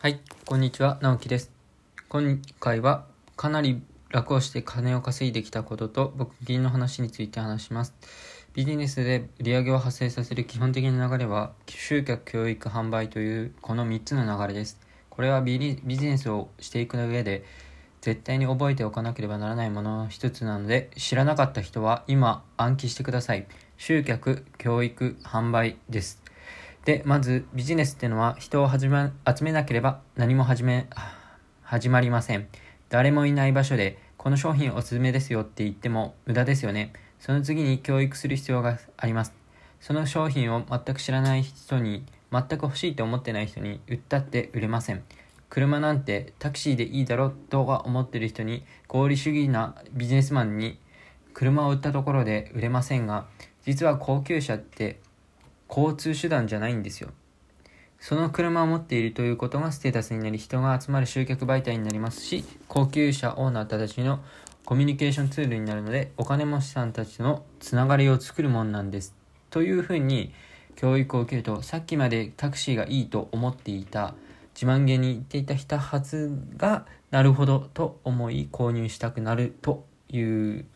はい、こんにちは、直樹です。今回はかなり楽をして金を稼いできたことと僕銀の話について話します。ビジネスで売り上げを発生させる基本的な流れは集客、教育、販売というこの3つの流れです。これはビジネスをしていく上で絶対に覚えておかなければならないものの一つなので知らなかった人は今暗記してください。集客、教育、販売です。で、まずビジネスっていうのは人を集め集めなければ何も始め、始まりません。誰もいない場所でこの商品おすすめですよって言っても無駄ですよね。その次に教育する必要があります。その商品を全く知らない人に、全く欲しいと思ってない人に売ったって売れません。車なんてタクシーでいいだろとは思ってる人に合理主義なビジネスマンに車を売ったところで売れませんが実は高級車って交通手段じゃないんですよ。その車を持っているということがステータスになり人が集まる集客媒体になりますし高級車オーナーたちのコミュニケーションツールになるのでお金持ちさんたちのつながりを作るもんなんです。というふうに教育を受けるとさっきまでタクシーがいいと思っていた自慢げに言っていた人はずがなるほどと思い購入したくなるという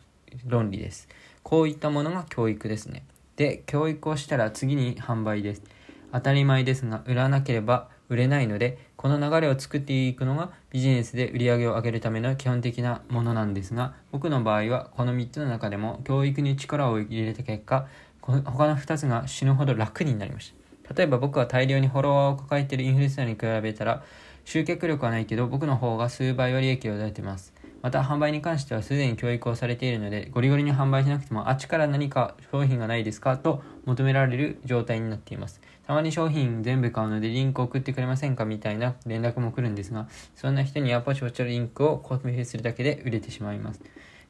論理です。こういったものが教育ですね。で、教育をしたら次に販売です。当たり前ですが、売らなければ売れないので、この流れを作っていくのがビジネスで売り上げを上げるための基本的なものなんですが、僕の場合はこの3つの中でも教育に力を入れた結果、他の2つが死ぬほど楽になりました。例えば僕は大量にフォロワーを抱えているインフルエンサーに比べたら、集客力はないけど僕の方が数倍は利益を出てます。また販売に関してはすでに教育をされているので、ゴリゴリに販売しなくても、あっちから何か商品がないですか？と求められる状態になっています。たまに商品全部買うのでリンク送ってくれませんか？みたいな連絡も来るんですが、そんな人にはポチポチリンクをコピペするだけで売れてしまいます。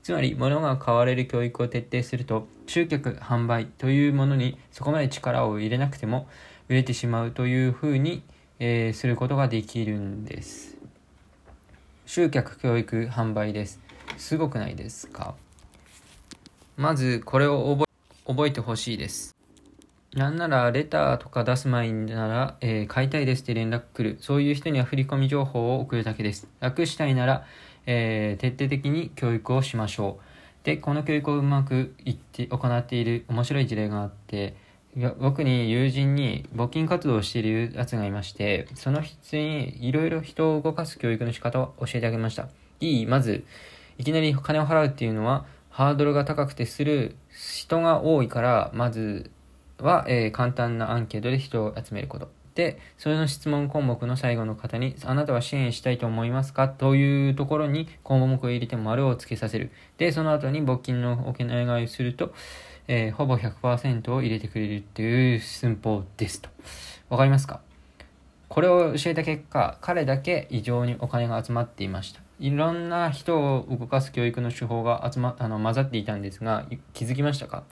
つまり、物が買われる教育を徹底すると、集客、販売というものにそこまで力を入れなくても売れてしまうというふうに、えー、することができるんです。集客教育販売です。すごくないですか？まずこれを覚え覚えてほしいです。なんならレターとか出す前なら、えー、買いたいですって連絡来る。そういう人には振り込み情報を送るだけです。楽したいなら、えー、徹底的に教育をしましょう。でこの教育をうまくいって行っている面白い事例があって僕に友人に募金活動をしているやつがいまして、その人にいろいろ人を動かす教育の仕方を教えてあげました。いいまず、いきなり金を払うっていうのは、ハードルが高くてする人が多いから、まずは、えー、簡単なアンケートで人を集めること。で、それの質問項目の最後の方に、あなたは支援したいと思いますか？というところに項目を入れて丸をつけさせる。で、その後に募金のお願いをすると、えー、ほぼ100%を入れてくれるっていう寸法ですと。わかりますか？これを教えた結果、彼だけ異常にお金が集まっていました。いろんな人を動かす教育の手法が集ま、あの、混ざっていたんですが、気づきましたか？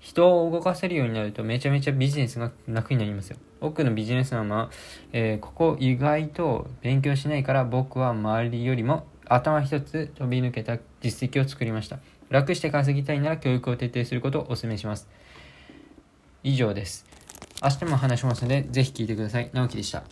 人を動かせるようになるとめちゃめちゃビジネスが楽になりますよ。多くのビジネスマンは、えー、ここ意外と勉強しないから僕は周りよりも頭一つ飛び抜けた実績を作りました。楽して稼ぎたいなら教育を徹底することをお勧めします。以上です。明日も話しますので、ぜひ聞いてください。直樹でした。